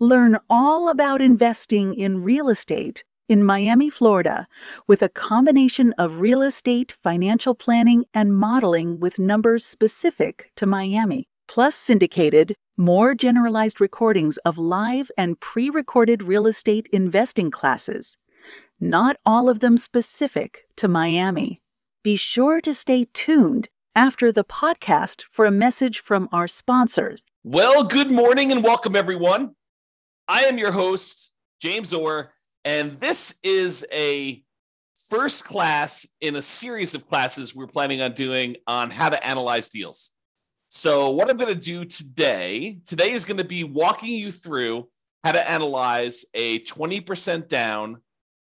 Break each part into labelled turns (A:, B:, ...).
A: Learn all about investing in real estate in Miami, Florida, with a combination of real estate, financial planning, and modeling with numbers specific to Miami, plus syndicated, more generalized recordings of live and pre recorded real estate investing classes, not all of them specific to Miami. Be sure to stay tuned after the podcast for a message from our sponsors.
B: Well, good morning and welcome, everyone. I am your host, James Orr, and this is a first class in a series of classes we're planning on doing on how to analyze deals. So, what I'm going to do today, today is going to be walking you through how to analyze a 20% down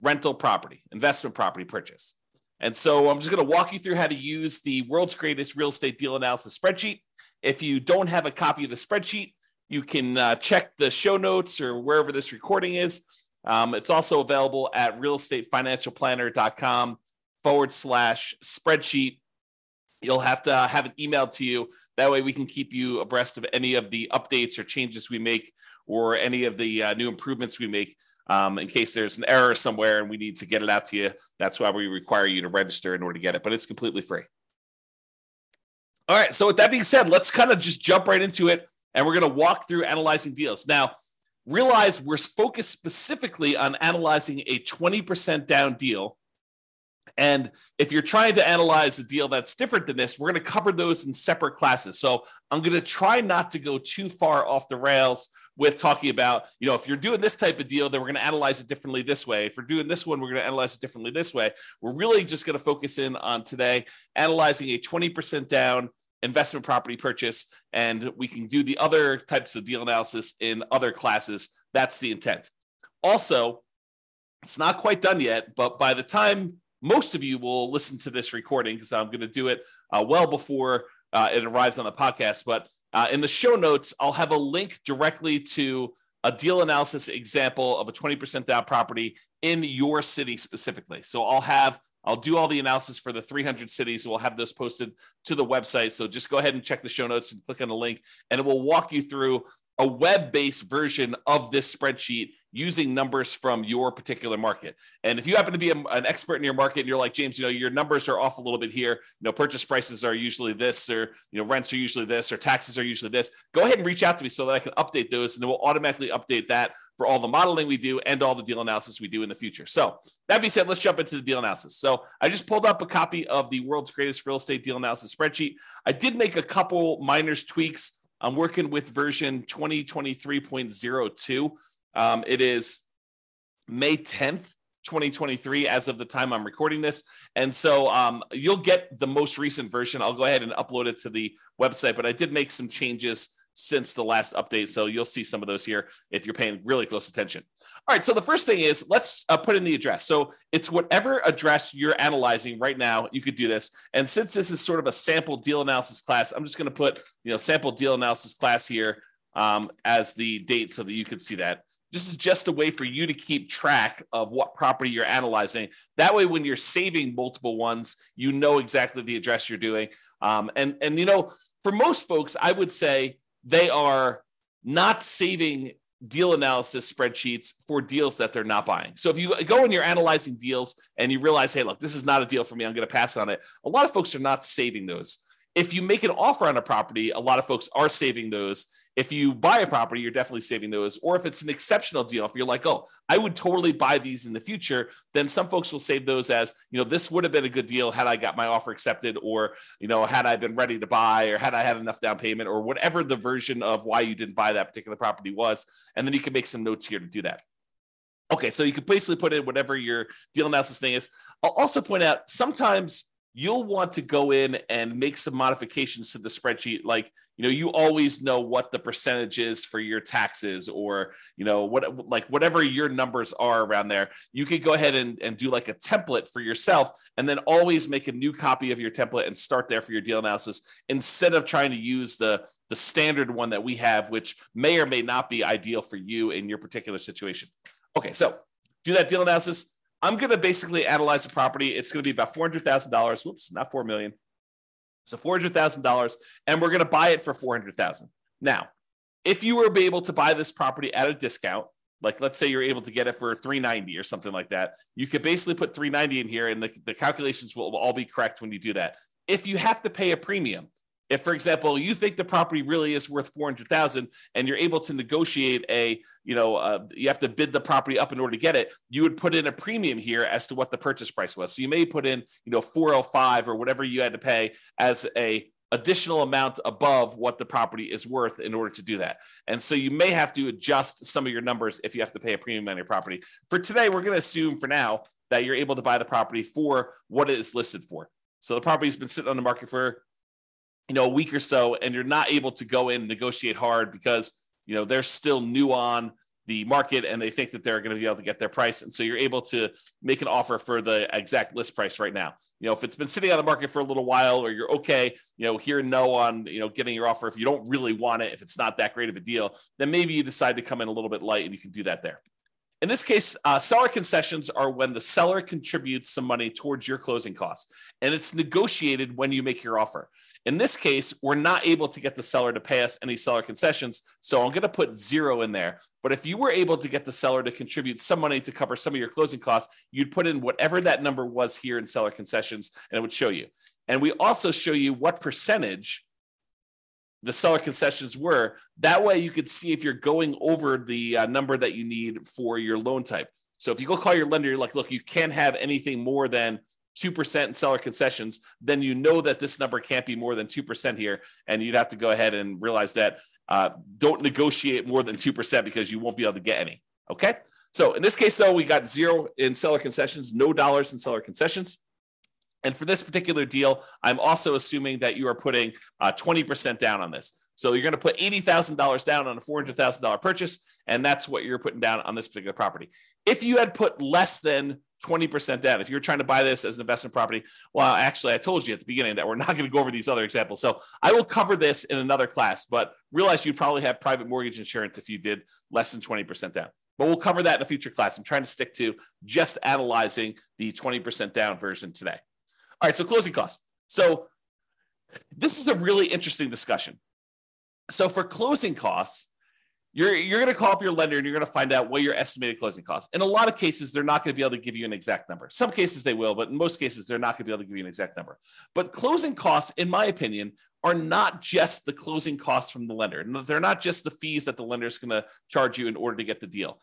B: rental property, investment property purchase. And so I'm just going to walk you through how to use the world's greatest real estate deal analysis spreadsheet. If you don't have a copy of the spreadsheet, you can uh, check the show notes or wherever this recording is. Um, it's also available at realestatefinancialplanner.com forward slash spreadsheet. You'll have to have it emailed to you. That way, we can keep you abreast of any of the updates or changes we make or any of the uh, new improvements we make um, in case there's an error somewhere and we need to get it out to you. That's why we require you to register in order to get it, but it's completely free. All right. So, with that being said, let's kind of just jump right into it and we're going to walk through analyzing deals. Now, realize we're focused specifically on analyzing a 20% down deal. And if you're trying to analyze a deal that's different than this, we're going to cover those in separate classes. So I'm going to try not to go too far off the rails with talking about, you know, if you're doing this type of deal, then we're going to analyze it differently this way. If we're doing this one, we're going to analyze it differently this way. We're really just going to focus in on today analyzing a 20% down investment property purchase, and we can do the other types of deal analysis in other classes. That's the intent. Also, it's not quite done yet, but by the time most of you will listen to this recording, because I'm going to do it uh, well before uh, it arrives on the podcast, but uh, in the show notes, I'll have a link directly to a deal analysis example of a 20% down property in your city specifically. So I'll have I'll do all the analysis for the 300 cities. We'll have those posted to the website. So just go ahead and check the show notes and click on the link, and it will walk you through a web based version of this spreadsheet using numbers from your particular market. And if you happen to be a, an expert in your market and you're like, James, you know, your numbers are off a little bit here, you know, purchase prices are usually this, or, you know, rents are usually this, or taxes are usually this, go ahead and reach out to me so that I can update those and it will automatically update that for all the modeling we do and all the deal analysis we do in the future. So that being said, let's jump into the deal analysis. So I just pulled up a copy of the world's greatest real estate deal analysis spreadsheet. I did make a couple minor tweaks. I'm working with version 2023.02. Um, it is May 10th, 2023, as of the time I'm recording this. And so um, you'll get the most recent version. I'll go ahead and upload it to the website, but I did make some changes since the last update. So you'll see some of those here if you're paying really close attention. All right. So the first thing is let's uh, put in the address. So it's whatever address you're analyzing right now. You could do this. And since this is sort of a sample deal analysis class, I'm just going to put you know sample deal analysis class here um, as the date so that you can see that. This is just a way for you to keep track of what property you're analyzing. That way, when you're saving multiple ones, you know exactly the address you're doing. Um, and and you know, for most folks, I would say they are not saving deal analysis spreadsheets for deals that they're not buying. So if you go and you're analyzing deals and you realize, hey, look, this is not a deal for me, I'm going to pass on it. A lot of folks are not saving those. If you make an offer on a property, a lot of folks are saving those if you buy a property, you're definitely saving those. Or if it's an exceptional deal, if you're like, oh, I would totally buy these in the future, then some folks will save those as, you know, this would have been a good deal had I got my offer accepted, or, you know, had I been ready to buy, or had I had enough down payment, or whatever the version of why you didn't buy that particular property was. And then you can make some notes here to do that. Okay, so you could basically put in whatever your deal analysis thing is. I'll also point out sometimes you'll want to go in and make some modifications to the spreadsheet. Like you know you always know what the percentage is for your taxes or you know what like whatever your numbers are around there. You could go ahead and, and do like a template for yourself and then always make a new copy of your template and start there for your deal analysis instead of trying to use the the standard one that we have which may or may not be ideal for you in your particular situation. Okay so do that deal analysis I'm going to basically analyze the property. It's going to be about $400,000. Whoops, not 4 million. So $400,000 and we're going to buy it for 400,000. Now, if you were able to buy this property at a discount, like let's say you're able to get it for 390 or something like that, you could basically put 390 in here and the, the calculations will all be correct when you do that. If you have to pay a premium, if for example you think the property really is worth 400000 and you're able to negotiate a you know uh, you have to bid the property up in order to get it you would put in a premium here as to what the purchase price was so you may put in you know 405 or whatever you had to pay as a additional amount above what the property is worth in order to do that. And so you may have to adjust some of your numbers if you have to pay a premium on your property. For today, we're going to assume for now that you're able to buy the property for what it is listed for. So the property's been sitting on the market for you know, a week or so, and you're not able to go in and negotiate hard because you know they're still new on the market and they think that they're going to be able to get their price. And so you're able to make an offer for the exact list price right now. You know, if it's been sitting on the market for a little while or you're okay, you know, hear no on, you know, getting your offer. If you don't really want it, if it's not that great of a deal, then maybe you decide to come in a little bit light and you can do that there. In this case, uh, seller concessions are when the seller contributes some money towards your closing costs, and it's negotiated when you make your offer. In this case, we're not able to get the seller to pay us any seller concessions. So I'm going to put zero in there. But if you were able to get the seller to contribute some money to cover some of your closing costs, you'd put in whatever that number was here in seller concessions and it would show you. And we also show you what percentage the seller concessions were. That way you could see if you're going over the uh, number that you need for your loan type. So if you go call your lender, you're like, look, you can't have anything more than 2% in seller concessions, then you know that this number can't be more than 2% here. And you'd have to go ahead and realize that uh, don't negotiate more than 2% because you won't be able to get any. Okay. So in this case, though, we got zero in seller concessions, no dollars in seller concessions. And for this particular deal, I'm also assuming that you are putting uh, 20% down on this. So you're going to put $80,000 down on a $400,000 purchase, and that's what you're putting down on this particular property. If you had put less than 20% down. If you're trying to buy this as an investment property, well, actually, I told you at the beginning that we're not going to go over these other examples. So I will cover this in another class, but realize you'd probably have private mortgage insurance if you did less than 20% down. But we'll cover that in a future class. I'm trying to stick to just analyzing the 20% down version today. All right, so closing costs. So this is a really interesting discussion. So for closing costs, you're you're going to call up your lender and you're going to find out what your estimated closing costs. In a lot of cases, they're not going to be able to give you an exact number. Some cases they will, but in most cases, they're not going to be able to give you an exact number. But closing costs, in my opinion, are not just the closing costs from the lender. They're not just the fees that the lender is going to charge you in order to get the deal.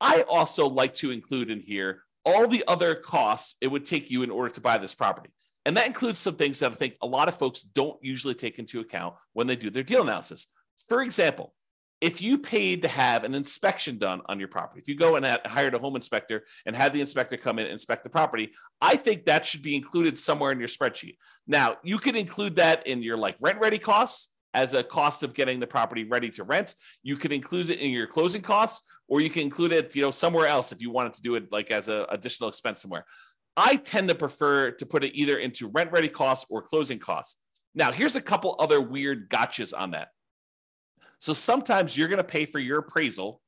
B: I also like to include in here all the other costs it would take you in order to buy this property. And that includes some things that I think a lot of folks don't usually take into account when they do their deal analysis. For example, if you paid to have an inspection done on your property, if you go and hired a home inspector and had the inspector come in and inspect the property, I think that should be included somewhere in your spreadsheet. Now, you can include that in your like rent ready costs as a cost of getting the property ready to rent. You can include it in your closing costs, or you can include it, you know, somewhere else if you wanted to do it like as an additional expense somewhere. I tend to prefer to put it either into rent ready costs or closing costs. Now, here's a couple other weird gotchas on that. So sometimes you're going to pay for your appraisal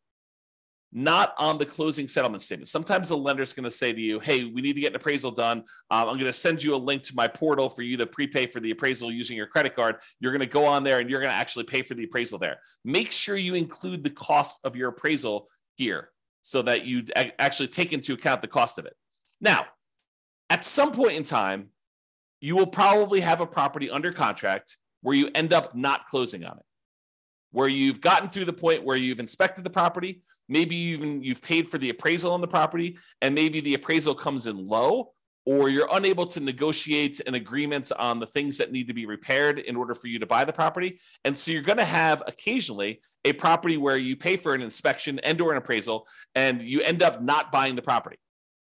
B: not on the closing settlement statement. Sometimes the lender is going to say to you, Hey, we need to get an appraisal done. Um, I'm going to send you a link to my portal for you to prepay for the appraisal using your credit card. You're going to go on there and you're going to actually pay for the appraisal there. Make sure you include the cost of your appraisal here so that you actually take into account the cost of it. Now, at some point in time, you will probably have a property under contract where you end up not closing on it where you've gotten through the point where you've inspected the property, maybe even you've paid for the appraisal on the property, and maybe the appraisal comes in low, or you're unable to negotiate an agreement on the things that need to be repaired in order for you to buy the property. And so you're going to have occasionally a property where you pay for an inspection and or an appraisal and you end up not buying the property.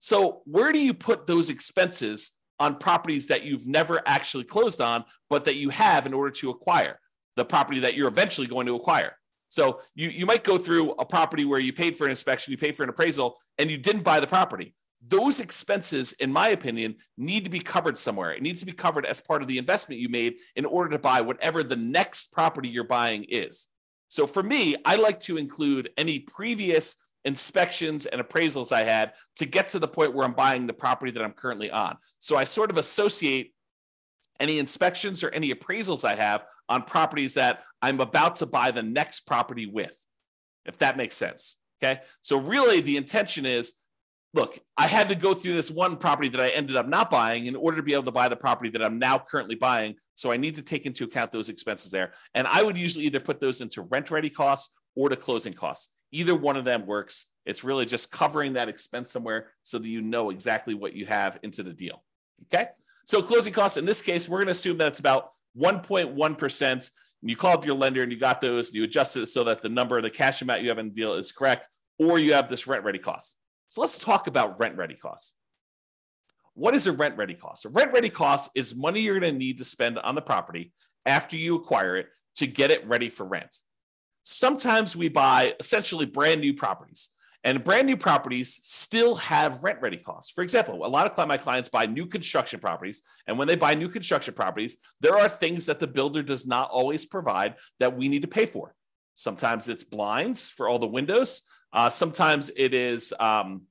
B: So where do you put those expenses on properties that you've never actually closed on, but that you have in order to acquire the property that you're eventually going to acquire. So you, you might go through a property where you paid for an inspection, you paid for an appraisal, and you didn't buy the property. Those expenses, in my opinion, need to be covered somewhere. It needs to be covered as part of the investment you made in order to buy whatever the next property you're buying is. So for me, I like to include any previous inspections and appraisals I had to get to the point where I'm buying the property that I'm currently on. So I sort of associate any inspections or any appraisals I have on properties that I'm about to buy the next property with, if that makes sense. Okay. So really the intention is look, I had to go through this one property that I ended up not buying in order to be able to buy the property that I'm now currently buying. So I need to take into account those expenses there. And I would usually either put those into rent ready costs or to closing costs. Either one of them works. It's really just covering that expense somewhere so that you know exactly what you have into the deal. Okay. So closing costs in this case, we're going to assume that it's about 1.1%. And You call up your lender and you got those, and you adjust it so that the number, the cash amount you have in the deal is correct, or you have this rent ready cost. So let's talk about rent ready costs. What is a rent ready cost? A rent ready cost is money you're going to need to spend on the property after you acquire it to get it ready for rent. Sometimes we buy essentially brand new properties. And brand new properties still have rent ready costs. For example, a lot of my clients buy new construction properties. And when they buy new construction properties, there are things that the builder does not always provide that we need to pay for. Sometimes it's blinds for all the windows. Uh, sometimes it is um,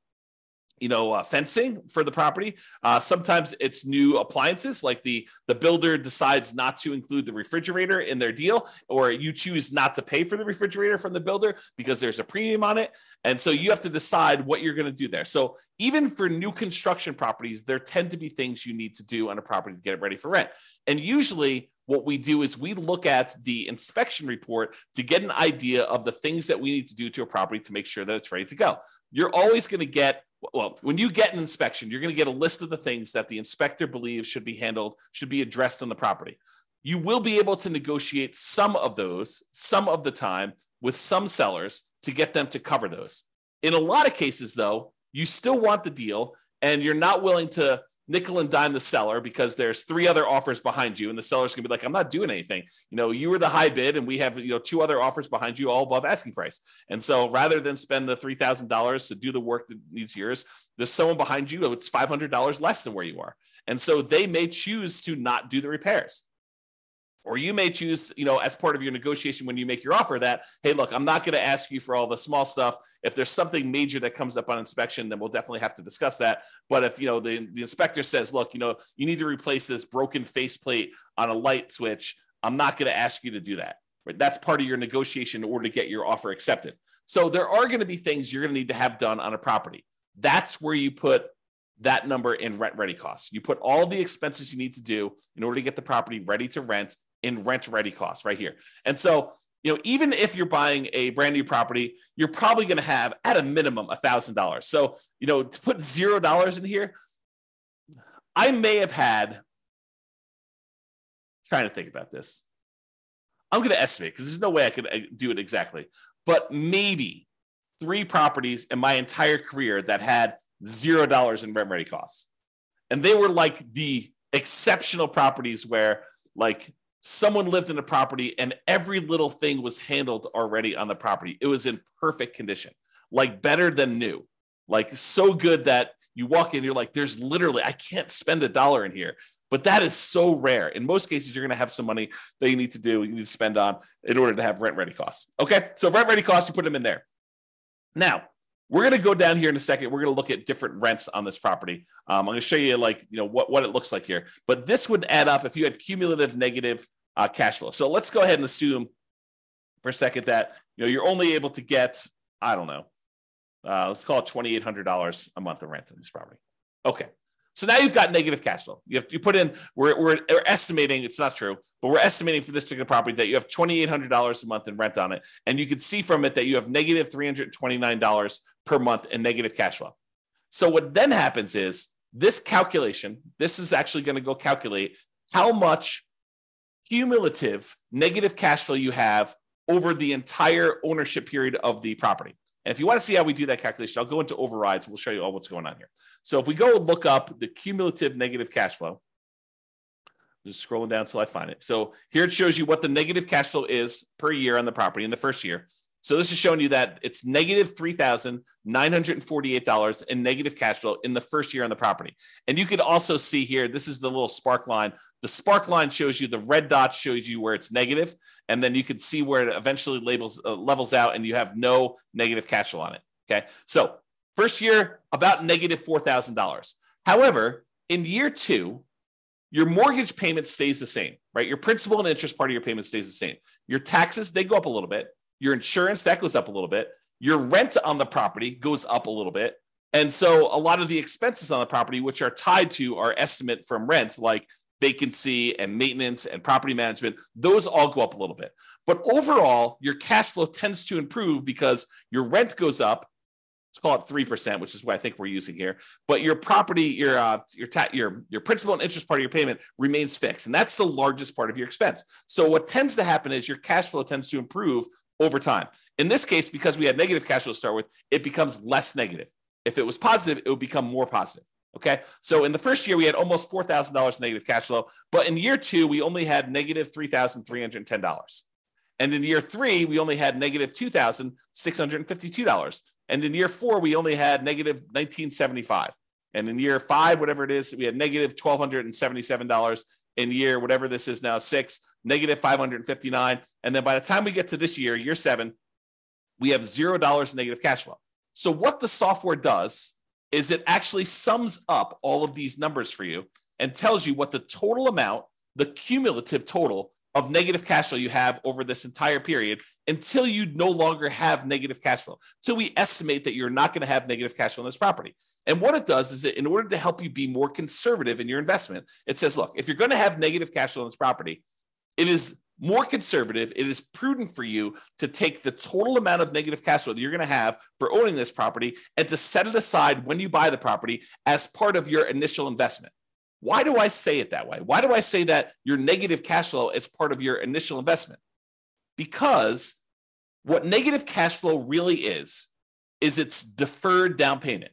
B: you know uh, fencing for the property. Uh, sometimes it's new appliances like the the builder decides not to include the refrigerator in their deal or you choose not to pay for the refrigerator from the builder because there's a premium on it. And so you have to decide what you're going to do there. So even for new construction properties there tend to be things you need to do on a property to get it ready for rent. And usually what we do is we look at the inspection report to get an idea of the things that we need to do to a property to make sure that it's ready to go. You're always going to get well, when you get an inspection, you're going to get a list of the things that the inspector believes should be handled, should be addressed on the property. You will be able to negotiate some of those, some of the time, with some sellers to get them to cover those. In a lot of cases, though, you still want the deal and you're not willing to nickel and dime the seller because there's three other offers behind you and the seller's gonna be like i'm not doing anything. You know you were the high bid and we have you know two other offers behind you all above asking price. And so rather than spend the $3000 to do the work that needs yours there's someone behind you it's $500 less than where you are. And so they may choose to not do the repairs or you may choose, you know, as part of your negotiation when you make your offer that, hey, look, I'm not going to ask you for all the small stuff. If there's something major that comes up on inspection, then we'll definitely have to discuss that. But if, you know, the, the inspector says, look, you know, you need to replace this broken faceplate on a light switch, I'm not going to ask you to do that. Right? That's part of your negotiation in order to get your offer accepted. So there are going to be things you're going to need to have done on a property. That's where you put that number in rent ready costs. You put all the expenses you need to do in order to get the property ready to rent in rent ready costs right here. And so, you know, even if you're buying a brand new property, you're probably going to have at a minimum a thousand dollars. So, you know, to put zero dollars in here, I may have had trying to think about this. I'm going to estimate because there's no way I could uh, do it exactly, but maybe three properties in my entire career that had zero dollars in rent ready costs. And they were like the exceptional properties where like someone lived in the property and every little thing was handled already on the property. It was in perfect condition, like better than new, like so good that you walk in, you're like, there's literally, I can't spend a dollar in here. But that is so rare. In most cases, you're going to have some money that you need to do, you need to spend on in order to have rent ready costs. Okay. So rent ready costs, you put them in there. Now, we're going to go down here in a second. We're going to look at different rents on this property. Um, I'm going to show you like, you know, what, what it looks like here. But this would add up if you had cumulative negative uh, cash flow. So let's go ahead and assume for a second that, you know, you're only able to get, I don't know, uh, let's call it $2,800 a month of rent on this property. Okay. So now you've got negative cash flow. You have you put in, we're, we're, we're, estimating, it's not true, but we're estimating for this particular property that you have $2,800 a month in rent on it. And you can see from it that you have negative $329 per month in negative cash flow. So what then happens is this calculation. This is actually going to go calculate how much cumulative negative cash flow you have over the entire ownership period of the property. And if you want to see how we do that calculation, I'll go into overrides. We'll show you all what's going on here. So if we go look up the cumulative negative cash flow, just scrolling down until I find it. So here it shows you what the negative cash flow is per year on the property in the first year. So this is showing you that it's negative $3,948 in negative cash flow in the first year on the property. And you could also see here, this is the little spark line. The spark line shows you the red dot shows you where it's negative, and then you can see where it eventually labels uh, levels out and you have no negative cash flow on it. Okay. So first year, about negative $4,000. However, in year two, your mortgage payment stays the same, right? Your principal and interest part of your payment stays the same. Your taxes, they go up a little bit. Your insurance, that goes up a little bit. Your rent on the property goes up a little bit. And so a lot of the expenses on the property, which are tied to our estimate from rent, like vacancy and maintenance and property management, those all go up a little bit. But overall, your cash flow tends to improve because your rent goes up let's call it three percent, which is what I think we're using here. But your property, your uh, your ta- your your principal and interest part of your payment remains fixed, and that's the largest part of your expense. So what tends to happen is your cash flow tends to improve over time. In this case, because we had negative cash flow to start with, it becomes less negative. If it was positive, it would become more positive. Okay. So in the first year, we had almost $4,000 negative cash flow. But in year two, we only had negative $3,310. And in year three, we only had negative $2,652. And in year four, we only had negative 1975. And in year five, whatever it is, we had negative $1,277. In year, whatever this is now, six, negative 559. And then by the time we get to this year, year seven, we have zero dollars negative cash flow. So what the software does is it actually sums up all of these numbers for you and tells you what the total amount, the cumulative total of negative cash flow you have over this entire period until you no longer have negative cash flow. So we estimate that you're not going to have negative cash flow on this property. And what it does is that in order to help you be more conservative in your investment, it says, look, if you're going to have negative cash flow on this property, it is more conservative. It is prudent for you to take the total amount of negative cash flow that you're going to have for owning this property and to set it aside when you buy the property as part of your initial investment. Why do I say it that way? Why do I say that your negative cash flow is part of your initial investment? Because what negative cash flow really is, is it's deferred down payment.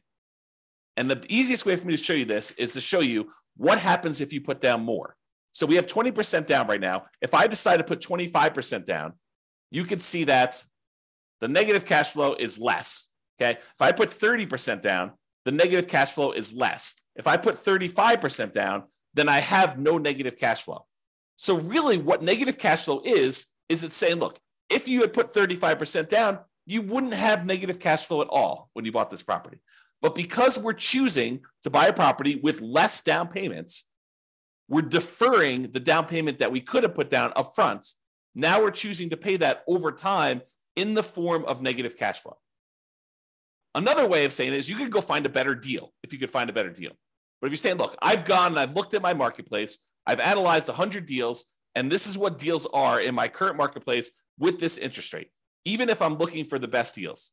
B: And the easiest way for me to show you this is to show you what happens if you put down more. So we have 20% down right now. If I decide to put 25% down, you can see that the negative cash flow is less. Okay. If I put 30% down, the negative cash flow is less. If I put 35% down, then I have no negative cash flow. So, really, what negative cash flow is, is it's saying, look, if you had put 35% down, you wouldn't have negative cash flow at all when you bought this property. But because we're choosing to buy a property with less down payments, we're deferring the down payment that we could have put down up front. Now we're choosing to pay that over time in the form of negative cash flow. Another way of saying it is you could go find a better deal if you could find a better deal. But if you're saying, look, I've gone and I've looked at my marketplace, I've analyzed 100 deals, and this is what deals are in my current marketplace with this interest rate, even if I'm looking for the best deals.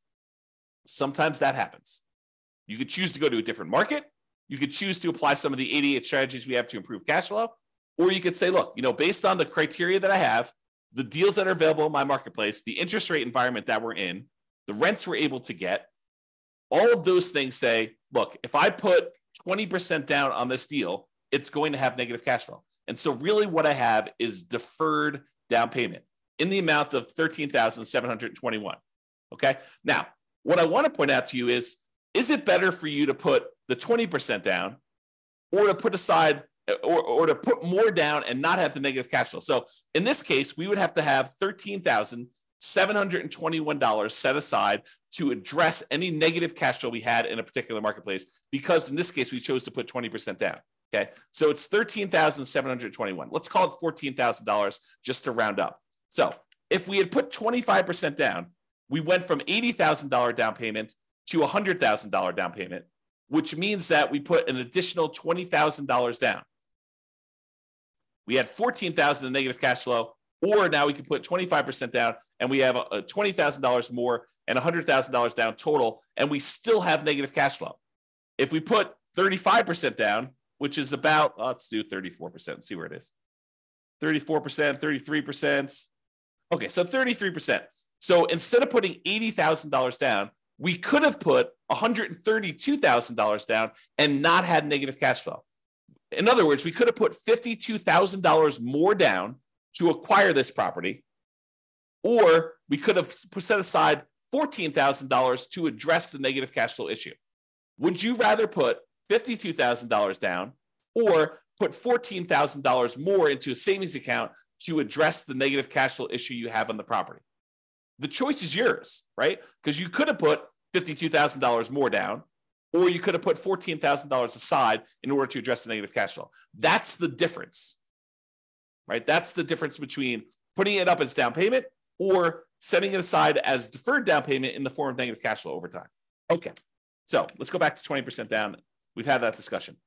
B: Sometimes that happens. You could choose to go to a different market. You could choose to apply some of the 88 strategies we have to improve cash flow. Or you could say, look, you know, based on the criteria that I have, the deals that are available in my marketplace, the interest rate environment that we're in, the rents we're able to get, all of those things say, look, if I put 20% down on this deal, it's going to have negative cash flow. And so, really, what I have is deferred down payment in the amount of 13,721. Okay. Now, what I want to point out to you is is it better for you to put the 20% down or to put aside or, or to put more down and not have the negative cash flow? So, in this case, we would have to have 13,000 $721 set aside to address any negative cash flow we had in a particular marketplace because in this case we chose to put 20% down. Okay. So it's 13,721. Let's call it $14,000 just to round up. So if we had put 25% down, we went from $80,000 down payment to $100,000 down payment, which means that we put an additional $20,000 down. We had 14,000 in negative cash flow, or now we can put 25% down and we have a, a $20,000 more and $100,000 down total, and we still have negative cash flow. If we put 35% down, which is about, let's do 34%, see where it is 34%, 33%. Okay, so 33%. So instead of putting $80,000 down, we could have put $132,000 down and not had negative cash flow. In other words, we could have put $52,000 more down to acquire this property, or we could have set aside $14,000 to address the negative cash flow issue. Would you rather put $52,000 down or put $14,000 more into a savings account to address the negative cash flow issue you have on the property? The choice is yours, right? Because you could have put $52,000 more down, or you could have put $14,000 aside in order to address the negative cash flow. That's the difference, right? That's the difference between putting it up as down payment or setting it aside as deferred down payment in the form of negative cash flow over time. Okay, so let's go back to 20% down. We've had that discussion.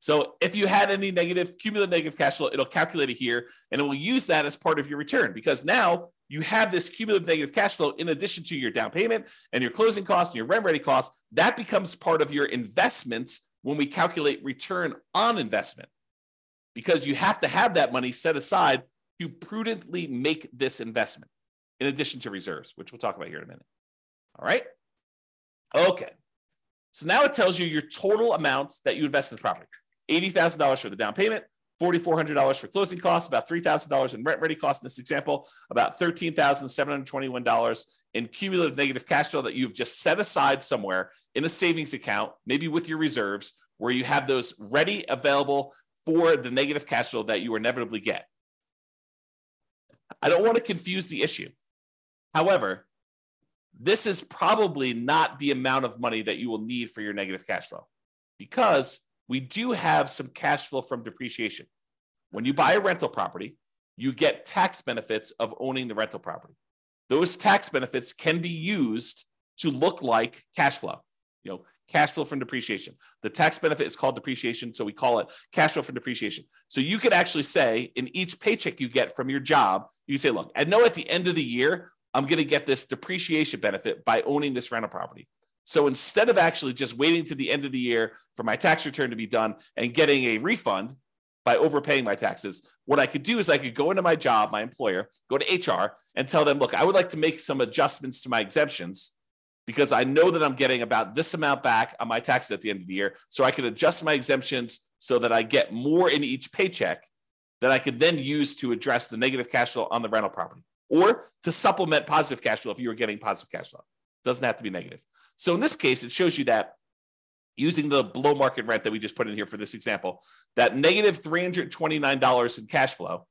B: So if you had any negative, cumulative negative cash flow, it'll calculate it here and it will use that as part of your return because now you have this cumulative negative cash flow in addition to your down payment and your closing costs and your rent ready costs. That becomes part of your investments when we calculate return on investment because you have to have that money set aside to prudently make this investment in addition to reserves, which we'll talk about here in a minute. All right. Okay. So now it tells you your total amounts that you invest in the property. $80,000 for the down payment, $4,400 for closing costs, about $3,000 in rent ready costs in this example, about $13,721 in cumulative negative cash flow that you've just set aside somewhere in a savings account, maybe with your reserves, where you have those ready available for the negative cash flow that you inevitably get. I don't want to confuse the issue. However, this is probably not the amount of money that you will need for your negative cash flow because we do have some cash flow from depreciation. When you buy a rental property, you get tax benefits of owning the rental property. Those tax benefits can be used to look like cash flow, you know, cash flow from depreciation. The tax benefit is called depreciation, so we call it cash flow from depreciation. So you could actually say in each paycheck you get from your job, you say, look, I know at the end of the year, I'm going to get this depreciation benefit by owning this rental property. So instead of actually just waiting to the end of the year for my tax return to be done and getting a refund by overpaying my taxes, what I could do is I could go into my job, my employer, go to HR and tell them, look, I would like to make some adjustments to my exemptions because I know that I'm getting about this amount back on my taxes at the end of the year. So I could adjust my exemptions so that I get more in each paycheck that I could then use to address the negative cash flow on the rental property or to supplement positive cash flow if you were getting positive cash flow. Doesn't have to be negative. So in this case, it shows you that using the below market rent that we just put in here for this example, that negative $329 in cash flow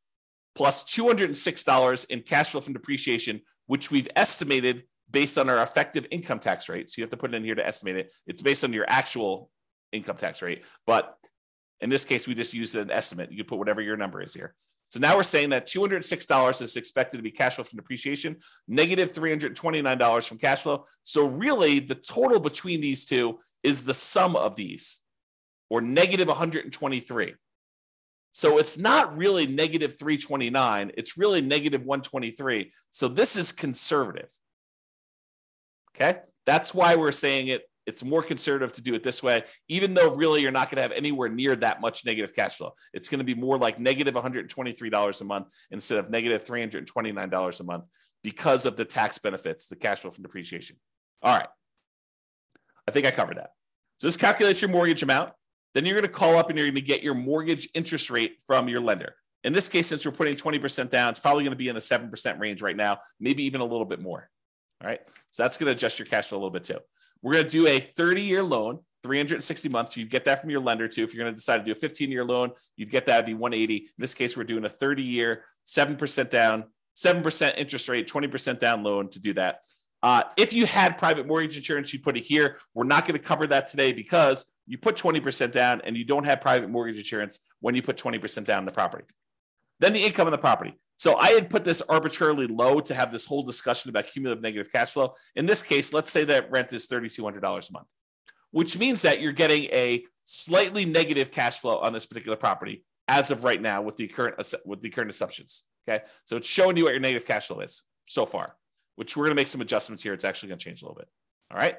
B: plus $206 in cash flow from depreciation, which we've estimated based on our effective income tax rate. So you have to put it in here to estimate it. It's based on your actual income tax rate. But in this case, we just use an estimate. You put whatever your number is here. So now we're saying that $206 is expected to be cash flow from depreciation, negative $329 from cash flow. So really, the total between these two is the sum of these, or negative 123. So it's not really negative 329, it's really negative 123. So this is conservative. Okay, that's why we're saying it it's more conservative to do it this way, even though really you're not going to have anywhere near that much negative cash flow. It's going to be more like negative $123 a month instead of negative $329 a month because of the tax benefits, the cash flow from depreciation. All right. I think I covered that. So this calculates your mortgage amount. Then you're going to call up and you're going to get your mortgage interest rate from your lender. In this case, since we're putting 20% down, it's probably going to be in the 7% range right now, maybe even a little bit more. All right. So that's going to adjust your cash flow a little bit too. We're going to do a 30 year loan, 360 months. You'd get that from your lender too. If you're going to decide to do a 15 year loan, you'd get that. It'd be 180. In this case, we're doing a 30 year, 7% down, 7% interest rate, 20% down loan to do that. Uh, if you had private mortgage insurance, you'd put it here. We're not going to cover that today because you put 20% down and you don't have private mortgage insurance when you put 20% down in the property. Then the income on the property. So I had put this arbitrarily low to have this whole discussion about cumulative negative cash flow. In this case, let's say that rent is $3,200 a month, which means that you're getting a slightly negative cash flow on this particular property as of right now with the current with the current assumptions. Okay, so it's showing you what your negative cash flow is so far, which we're going to make some adjustments here. It's actually going to change a little bit. All right,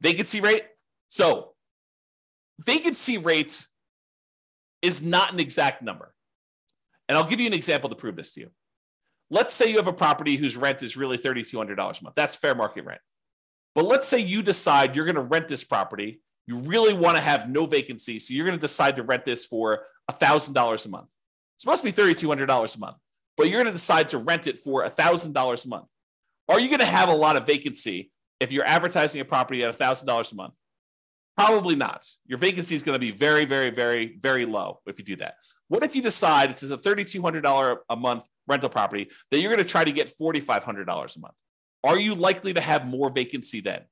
B: vacancy rate. So vacancy rate is not an exact number. And I'll give you an example to prove this to you. let's say you have a property whose rent is really $3,200 a month. That's fair market rent. But let's say you decide you're going to rent this property. You really want to have no vacancy. So you're going to decide to rent this for $1,000 a month. It's supposed to be $3,200 a month, but you're going to decide to rent it for $1,000 a month. Are you going to have a lot of vacancy if you're advertising a property at $1,000 a month? Probably not. Your vacancy is going to be very, very, very, very low if you do that. What if you decide it's a $3,200 a month rental property that you're going to try to get $4,500 a month? Are you likely to have more vacancy then?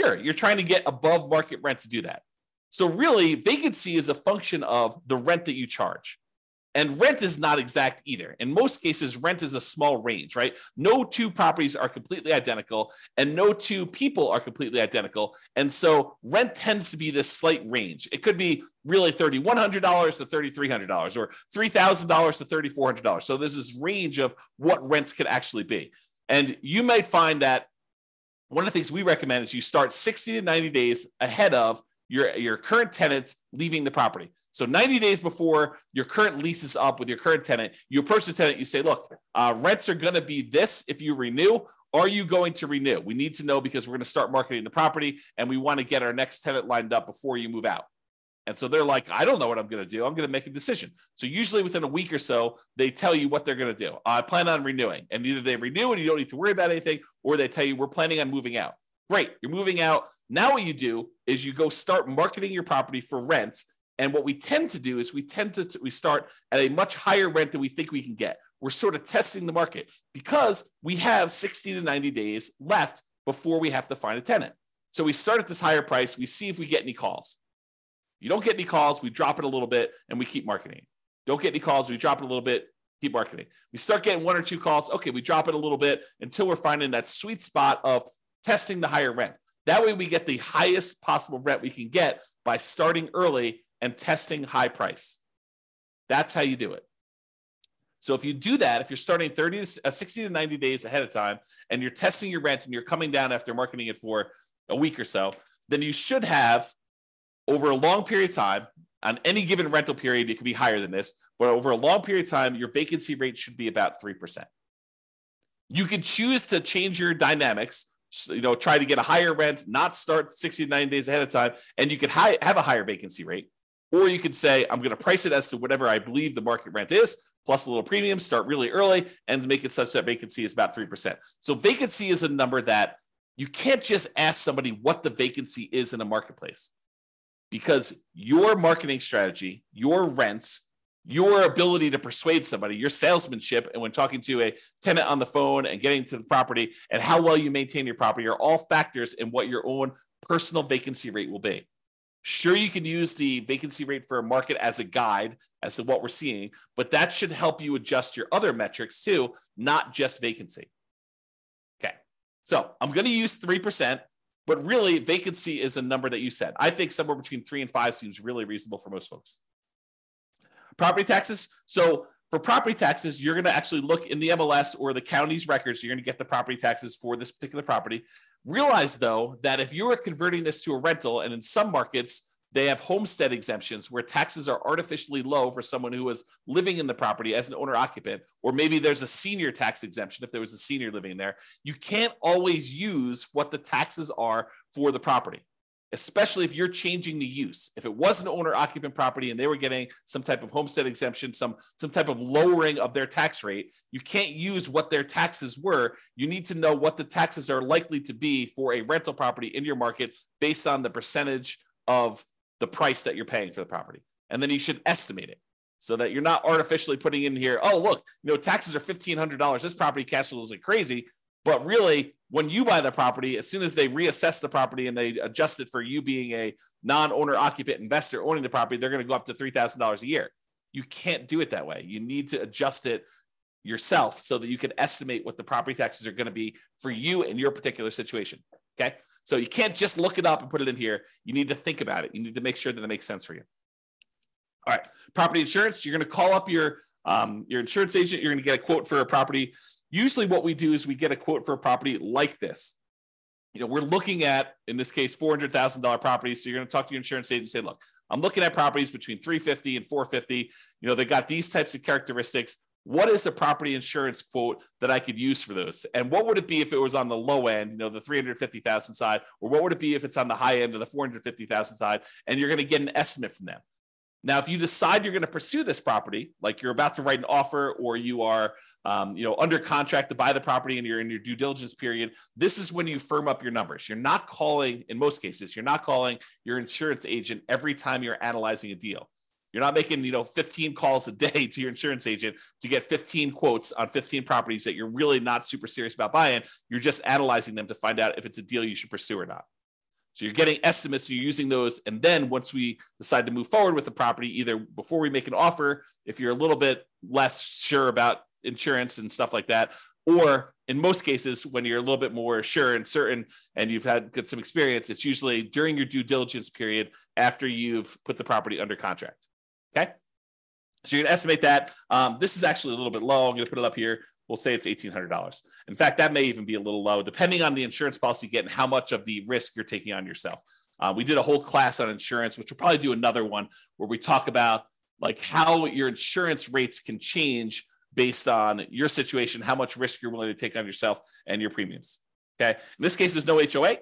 B: Sure, you're trying to get above market rent to do that. So, really, vacancy is a function of the rent that you charge. And rent is not exact either. In most cases, rent is a small range, right? No two properties are completely identical, and no two people are completely identical. And so rent tends to be this slight range. It could be really $3,100 to $3,300 or $3,000 to $3,400. So there's this range of what rents could actually be. And you might find that one of the things we recommend is you start 60 to 90 days ahead of your, your current tenant leaving the property. So 90 days before your current lease is up with your current tenant, you approach the tenant, you say, look, uh, rents are going to be this if you renew. Are you going to renew? We need to know because we're going to start marketing the property and we want to get our next tenant lined up before you move out. And so they're like, I don't know what I'm going to do. I'm going to make a decision. So usually within a week or so, they tell you what they're going to do. I plan on renewing. And either they renew and you don't need to worry about anything, or they tell you we're planning on moving out. Great. You're moving out. Now what you do is you go start marketing your property for rent. And what we tend to do is we tend to we start at a much higher rent than we think we can get. We're sort of testing the market because we have 60 to 90 days left before we have to find a tenant. So we start at this higher price. We see if we get any calls. You don't get any calls, we drop it a little bit and we keep marketing. Don't get any calls, we drop it a little bit, keep marketing. We start getting one or two calls, okay, we drop it a little bit until we're finding that sweet spot of testing the higher rent. That way we get the highest possible rent we can get by starting early and testing high price. That's how you do it. So if you do that, if you're starting 30 to uh, 60 to 90 days ahead of time and you're testing your rent and you're coming down after marketing it for a week or so, then you should have over a long period of time, on any given rental period, it could be higher than this, but over a long period of time, your vacancy rate should be about 3%. You could choose to change your dynamics, you know, try to get a higher rent, not start 60 to 90 days ahead of time, and you could high, have a higher vacancy rate. Or you could say, I'm going to price it as to whatever I believe the market rent is, plus a little premium, start really early, and make it such that vacancy is about 3%. So vacancy is a number that you can't just ask somebody what the vacancy is in a marketplace because your marketing strategy, your rents, your ability to persuade somebody, your salesmanship, and when talking to a tenant on the phone and getting to the property, and how well you maintain your property are all factors in what your own personal vacancy rate will be. Sure, you can use the vacancy rate for a market as a guide as to what we're seeing, but that should help you adjust your other metrics too, not just vacancy. Okay, so I'm going to use 3% but really, vacancy is a number that you said. I think somewhere between three and five seems really reasonable for most folks. Property taxes. So for property taxes, you're going to actually look in the MLS or the county's records. You're going to get the property taxes for this particular property. Realize though that if you are converting this to a rental, and in some markets they have homestead exemptions where taxes are artificially low for someone who is living in the property as an owner occupant, or maybe there's a senior tax exemption if there was a senior living there. You can't always use what the taxes are for the property, especially if you're changing the use. If it was an owner occupant property and they were getting some type of homestead exemption, some, some type of lowering of their tax rate, you can't use what their taxes were. You need to know what the taxes are likely to be for a rental property in your market based on the percentage of the price that you're paying for the property. And then you should estimate it so that you're not artificially putting in here, oh, look, you know, taxes are $1,500. This property cash flows like crazy. But really, when you buy the property, as soon as they reassess the property and they adjust it for you being a non owner occupant investor owning the property, they're going to go up to $3,000 a year. You can't do it that way. You need to adjust it yourself so that you can estimate what the property taxes are going to be for you in your particular situation. Okay. So you can't just look it up and put it in here. You need to think about it. You need to make sure that it makes sense for you. All right, property insurance. You're going to call up your um, your insurance agent. You're going to get a quote for a property. Usually, what we do is we get a quote for a property like this. You know, we're looking at in this case four hundred thousand dollar properties. So you're going to talk to your insurance agent and say, "Look, I'm looking at properties between 350 and 450. You know, they got these types of characteristics. what is a property insurance quote that I could use for those? And what would it be if it was on the low end, you know, the 350,000 side, or what would it be if it's on the high end of the 450,000 side? And you're going to get an estimate from them. Now, if you decide you're going to pursue this property, like you're about to write an offer or you are, um, you know, under contract to buy the property and you're in your due diligence period, this is when you firm up your numbers. You're not calling, in most cases, you're not calling your insurance agent every time you're analyzing a deal. You're not making, you know, 15 calls a day to your insurance agent to get 15 quotes on 15 properties that you're really not super serious about buying. You're just analyzing them to find out if it's a deal you should pursue or not. So you're getting estimates, you're using those. And then once we decide to move forward with the property, either before we make an offer, if you're a little bit less sure about insurance and stuff like that, or in most cases, when you're a little bit more sure and certain and you've had get some experience, it's usually during your due diligence period after you've put the property under contract. Okay. So going to estimate that. Um, this is actually a little bit low. I'm going to put it up here. We'll say it's $1,800. In fact, that may even be a little low, depending on the insurance policy you get and how much of the risk you're taking on yourself. Uh, we did a whole class on insurance, which we'll probably do another one where we talk about like how your insurance rates can change based on your situation, how much risk you're willing to take on yourself and your premiums. Okay. In this case, there's no HOA.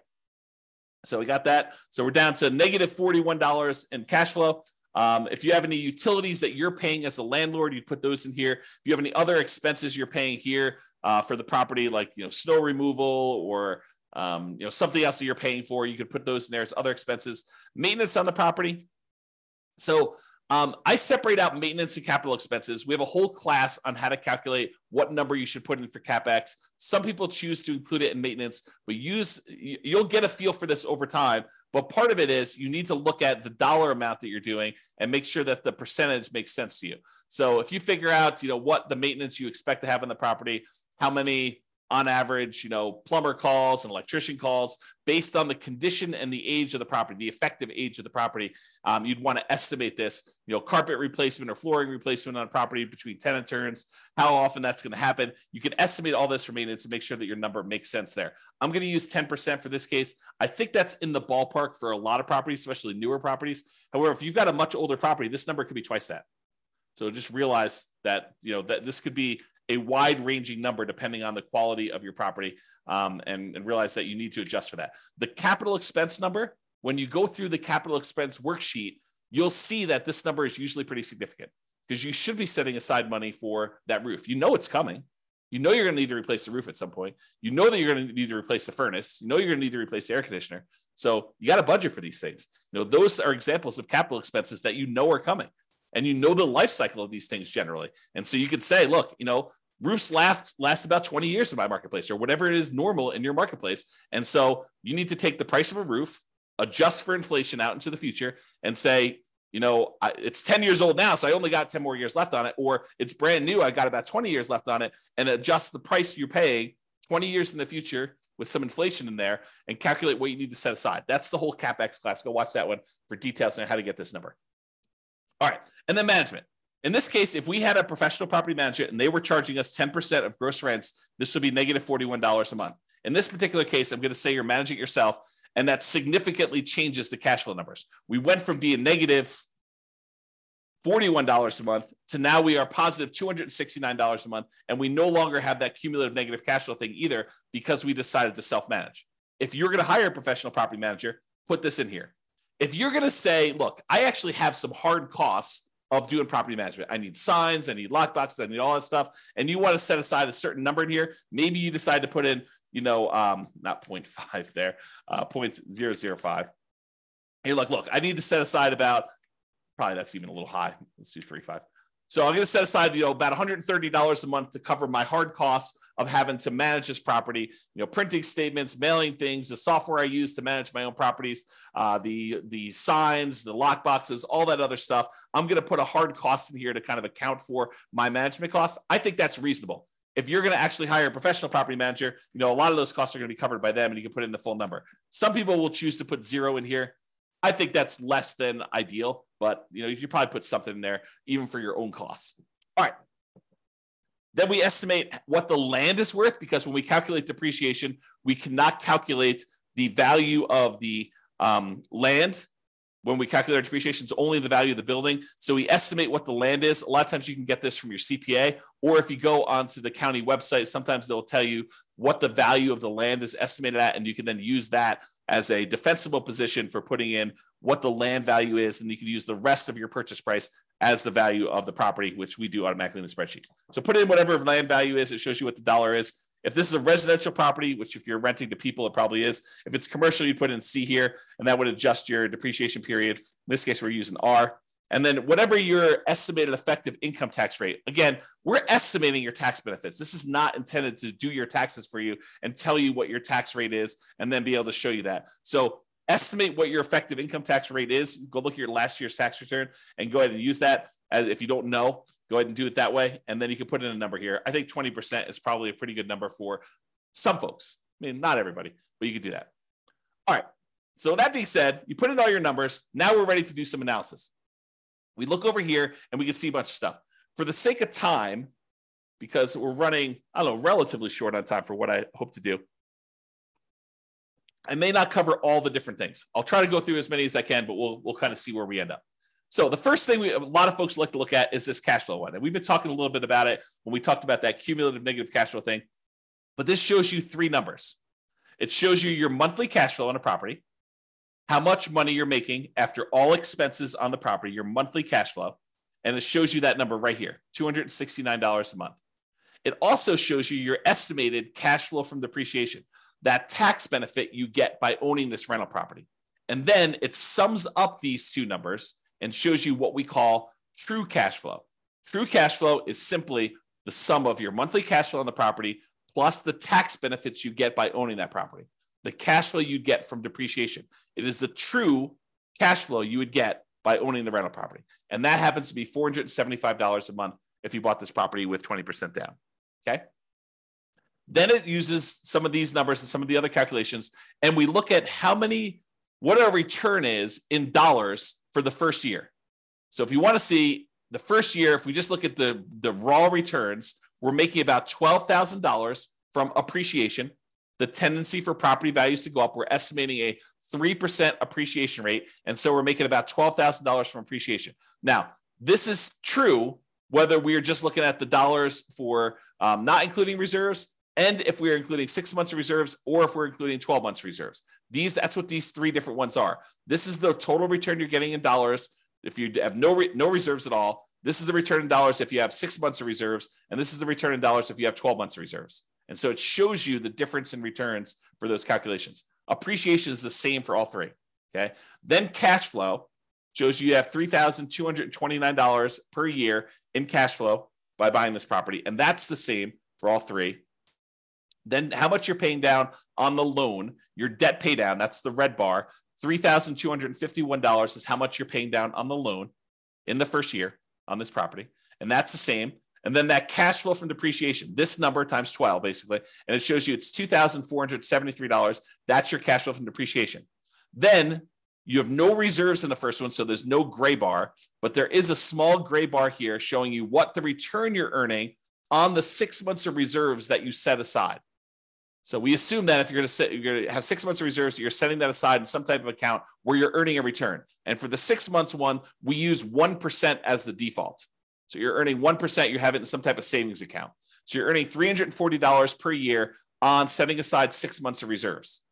B: So we got that. So we're down to negative $41 in cash flow. Um, if you have any utilities that you're paying as a landlord, you put those in here. If you have any other expenses you're paying here uh, for the property, like you know snow removal or um, you know something else that you're paying for, you could put those in there as other expenses. Maintenance on the property. So um, I separate out maintenance and capital expenses. We have a whole class on how to calculate what number you should put in for capex. Some people choose to include it in maintenance, but use you'll get a feel for this over time. But part of it is you need to look at the dollar amount that you're doing and make sure that the percentage makes sense to you. So if you figure out, you know, what the maintenance you expect to have on the property, how many on average, you know, plumber calls and electrician calls based on the condition and the age of the property, the effective age of the property. Um, you'd want to estimate this, you know, carpet replacement or flooring replacement on a property between tenant turns, how often that's going to happen. You can estimate all this for maintenance and make sure that your number makes sense there. I'm going to use 10% for this case. I think that's in the ballpark for a lot of properties, especially newer properties. However, if you've got a much older property, this number could be twice that. So just realize that you know that this could be a wide ranging number depending on the quality of your property um, and, and realize that you need to adjust for that. The capital expense number, when you go through the capital expense worksheet, you'll see that this number is usually pretty significant because you should be setting aside money for that roof. You know it's coming. You know you're going to need to replace the roof at some point. You know that you're going to need to replace the furnace. You know you're going to need to replace the air conditioner. So you got a budget for these things. You know those are examples of capital expenses that you know are coming and you know the life cycle of these things generally. And so you could say, look, you know, roofs last last about 20 years in my marketplace or whatever it is normal in your marketplace. And so you need to take the price of a roof, adjust for inflation out into the future and say, you know, it's 10 years old now, so I only got 10 more years left on it, or it's brand new, I got about 20 years left on it, and adjust the price you're paying 20 years in the future with some inflation in there and calculate what you need to set aside. That's the whole CapEx class. Go watch that one for details on how to get this number. All right. And then management. In this case, if we had a professional property manager and they were charging us 10% of gross rents, this would be negative $41 a month. In this particular case, I'm going to say you're managing yourself, and that significantly changes the cash flow numbers. We went from being negative $41 a month to now we are positive $269 a month. And we no longer have that cumulative negative cash flow thing either because we decided to self manage. If you're going to hire a professional property manager, put this in here if you're going to say, look, I actually have some hard costs of doing property management. I need signs, I need lockboxes, I need all that stuff. And you want to set aside a certain number in here. Maybe you decide to put in, you know, um, not 0.5 there, uh, 0.005. And you're like, look, I need to set aside about, probably that's even a little high. Let's do 3.5. So I'm going to set aside, you know, about $130 a month to cover my hard costs of having to manage this property, you know, printing statements, mailing things, the software I use to manage my own properties, uh, the the signs, the lock boxes, all that other stuff. I'm going to put a hard cost in here to kind of account for my management costs. I think that's reasonable. If you're going to actually hire a professional property manager, you know, a lot of those costs are going to be covered by them and you can put in the full number. Some people will choose to put zero in here. I think that's less than ideal, but you know, you probably put something in there even for your own costs. All right. Then we estimate what the land is worth because when we calculate depreciation, we cannot calculate the value of the um, land when we calculate our depreciation, it's only the value of the building. So we estimate what the land is. A lot of times you can get this from your CPA, or if you go onto the county website, sometimes they'll tell you what the value of the land is estimated at, and you can then use that as a defensible position for putting in what the land value is, and you can use the rest of your purchase price as the value of the property, which we do automatically in the spreadsheet. So put in whatever land value is. It shows you what the dollar is. If this is a residential property, which if you're renting to people, it probably is. If it's commercial, you put in C here, and that would adjust your depreciation period. In this case, we're using R. And then whatever your estimated effective income tax rate, again, we're estimating your tax benefits. This is not intended to do your taxes for you and tell you what your tax rate is and then be able to show you that. So estimate what your effective income tax rate is. Go look at your last year's tax return and go ahead and use that. As if you don't know, go ahead and do it that way. And then you can put in a number here. I think 20% is probably a pretty good number for some folks. I mean, not everybody, but you can do that. All right. So that being said, you put in all your numbers. Now we're ready to do some analysis. We look over here and we can see a bunch of stuff. For the sake of time, because we're running, I don't know, relatively short on time for what I hope to do, I may not cover all the different things. I'll try to go through as many as I can, but we'll we'll kind of see where we end up. So the first thing we, a lot of folks like to look at is this cash flow one, and we've been talking a little bit about it when we talked about that cumulative negative cash flow thing. But this shows you three numbers. It shows you your monthly cash flow on a property, how much money you're making after all expenses on the property, your monthly cash flow, and it shows you that number right here, $269 a month. It also shows you your estimated cash flow from depreciation that tax benefit you get by owning this rental property. And then it sums up these two numbers and shows you what we call true cash flow. True cash flow is simply the sum of your monthly cash flow on the property plus the tax benefits you get by owning that property, the cash flow you'd get from depreciation. It is the true cash flow you would get by owning the rental property. And that happens to be $475 a month if you bought this property with 20% down. Okay. Then it uses some of these numbers and some of the other calculations, and we look at how many, what our return is in dollars for the first year. So if you want to see the first year, if we just look at the, the raw returns, we're making about $12,000 from appreciation. The tendency for property values to go up, we're estimating a 3% appreciation rate. And so we're making about $12,000 from appreciation. Now, this is true whether we are just looking at the dollars for um, not including reserves and if we're including six months of reserves or if we're including 12 months reserves. These that's what these three different ones are. This is the total return you're getting in dollars if you have no re- no reserves at all. This is the return in dollars if you have six months of reserves, and this is the return in dollars if you have 12 months of reserves. And so it shows you the difference in returns for those calculations. Appreciation is the same for all three. Okay. Then cash flow shows you have $3,229 per year in cash flow by buying this property. And that's the same for all three. Then how much you're paying down on the loan, your debt pay down, that's the red bar. $3,251 is how much you're paying down on the loan in the first year on this property. And that's the same. And then that cash flow from depreciation, this number times 12, basically. And it shows you it's $2,473. That's your cash flow from depreciation. Then you have no reserves in the first one, so there's no gray bar, but there is a small gray bar here showing you what the return you're earning on the six months of reserves that you set aside. So we assume that if you're going to set, you're going to have six months of reserves, you're setting that aside in some type of account where you're earning a return. And for the six months one, we use 1% as the default. So you're earning 1%, you have it in some type of savings account. So you're earning $340 per year on setting aside six months of reserves.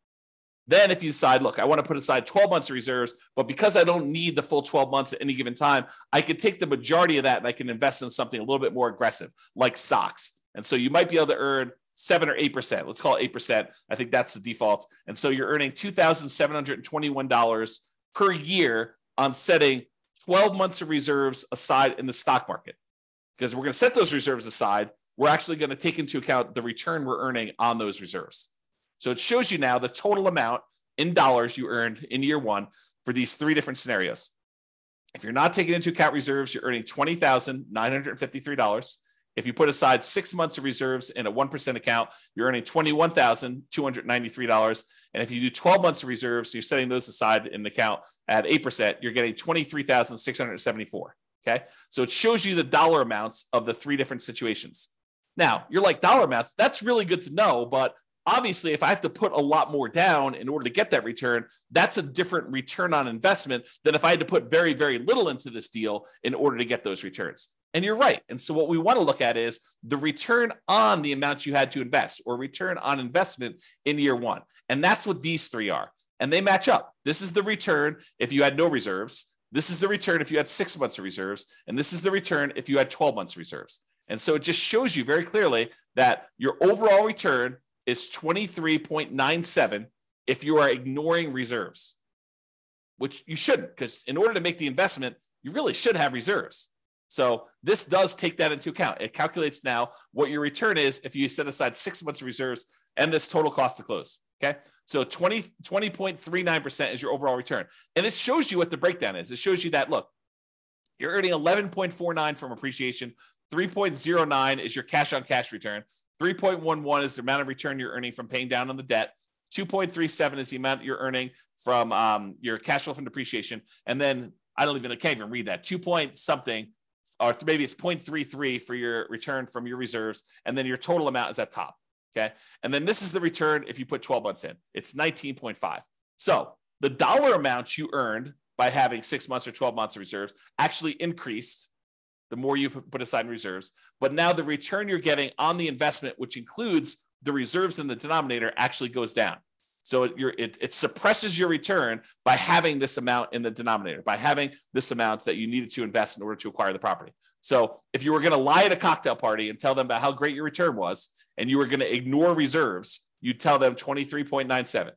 B: Then, if you decide, look, I want to put aside 12 months of reserves, but because I don't need the full 12 months at any given time, I can take the majority of that and I can invest in something a little bit more aggressive, like stocks. And so you might be able to earn seven or eight percent. Let's call it eight percent. I think that's the default. And so you're earning two thousand seven hundred twenty-one dollars per year on setting 12 months of reserves aside in the stock market. Because we're going to set those reserves aside, we're actually going to take into account the return we're earning on those reserves. So it shows you now the total amount in dollars you earned in year one for these three different scenarios. If you're not taking into account reserves, you're earning $20,953. If you put aside six months of reserves in a 1% account, you're earning $21,293. And if you do 12 months of reserves, you're setting those aside in the account at 8%, you're getting 23,674. Okay. So it shows you the dollar amounts of the three different situations. Now, you're like, dollar amounts, that's really good to know, but Obviously, if I have to put a lot more down in order to get that return, that's a different return on investment than if I had to put very, very little into this deal in order to get those returns. And you're right. And so, what we want to look at is the return on the amount you had to invest or return on investment in year one. And that's what these three are. And they match up. This is the return if you had no reserves. This is the return if you had six months of reserves. And this is the return if you had 12 months of reserves. And so, it just shows you very clearly that your overall return is 23.97 if you are ignoring reserves, which you shouldn't, because in order to make the investment, you really should have reserves. So this does take that into account. It calculates now what your return is if you set aside six months of reserves and this total cost to close. Okay. So 20, 20.39% is your overall return. And it shows you what the breakdown is. It shows you that, look, you're earning 11.49 from appreciation. 3.09 is your cash on cash return. 3.11 is the amount of return you're earning from paying down on the debt. 2.37 is the amount you're earning from um, your cash flow from depreciation. And then I don't even, I can't even read that. Two point something or maybe it's 0.33 for your return from your reserves, and then your total amount is at top. Okay. And then this is the return if you put 12 months in, it's 19.5. So the dollar amount you earned by having six months or 12 months of reserves actually increased the more you put aside in reserves. But now the return you're getting on the investment, which includes the reserves in the denominator, actually goes down. So it, it, it, suppresses your return by having this amount in the denominator, by having this amount that you needed to invest in order to acquire the property. So if you were going to lie at a cocktail party and tell them about how great your return was, and you were going to ignore reserves, you'd tell them 23.97.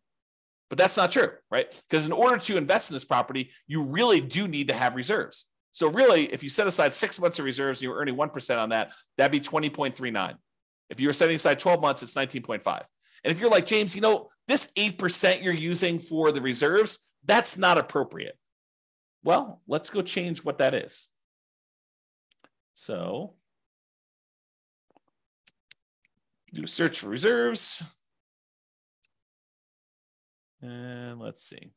B: But that's not true, right? Because in order to invest in this property, you really do need to have reserves. So really, if you set aside six months of reserves and you were earning 1% on that, that'd be 20.39. If you were setting aside 12 months, it's 19.5. And if you're like, James, you know, this 8% you're using for the reserves, that's not appropriate. Well, let's go change what that is. So do a search for reserves. And let's see.